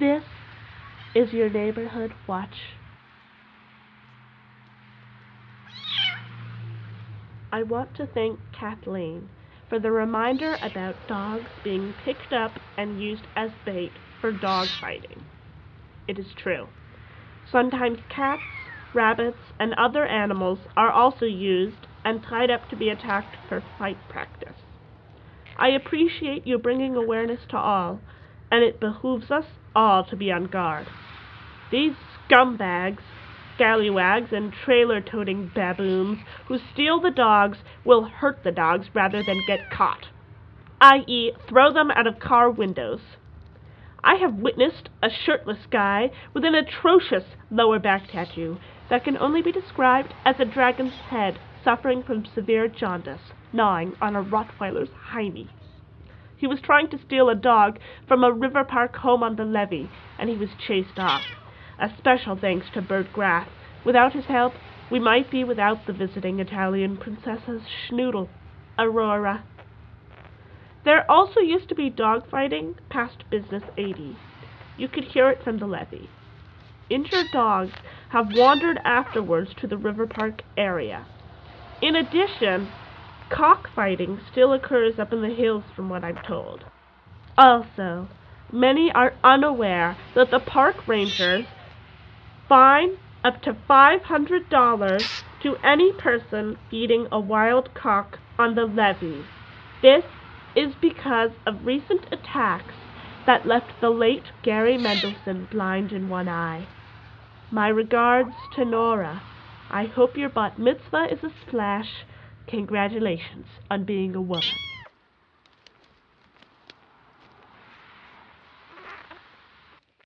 This is your neighborhood watch. I want to thank Kathleen for the reminder about dogs being picked up and used as bait for dog fighting. It is true. Sometimes cats, rabbits, and other animals are also used and tied up to be attacked for fight practice. I appreciate you bringing awareness to all, and it behooves us all to be on guard. These scumbags, scallywags, and trailer toting baboons who steal the dogs will hurt the dogs rather than get caught, i.e., throw them out of car windows. I have witnessed a shirtless guy with an atrocious lower back tattoo that can only be described as a dragon's head suffering from severe jaundice, gnawing on a Rottweiler's hiney. He was trying to steal a dog from a River Park home on the levee, and he was chased off. A special thanks to Bert Graff. Without his help, we might be without the visiting Italian princess's schnoodle, Aurora. There also used to be dog fighting past Business 80. You could hear it from the levee. Injured dogs have wandered afterwards to the River Park area. In addition, cockfighting still occurs up in the hills from what I'm told. Also, many are unaware that the park rangers fine up to $500 to any person feeding a wild cock on the levee. This is because of recent attacks that left the late Gary Mendelson blind in one eye. My regards to Nora. I hope your bat mitzvah is a splash. Congratulations on being a woman.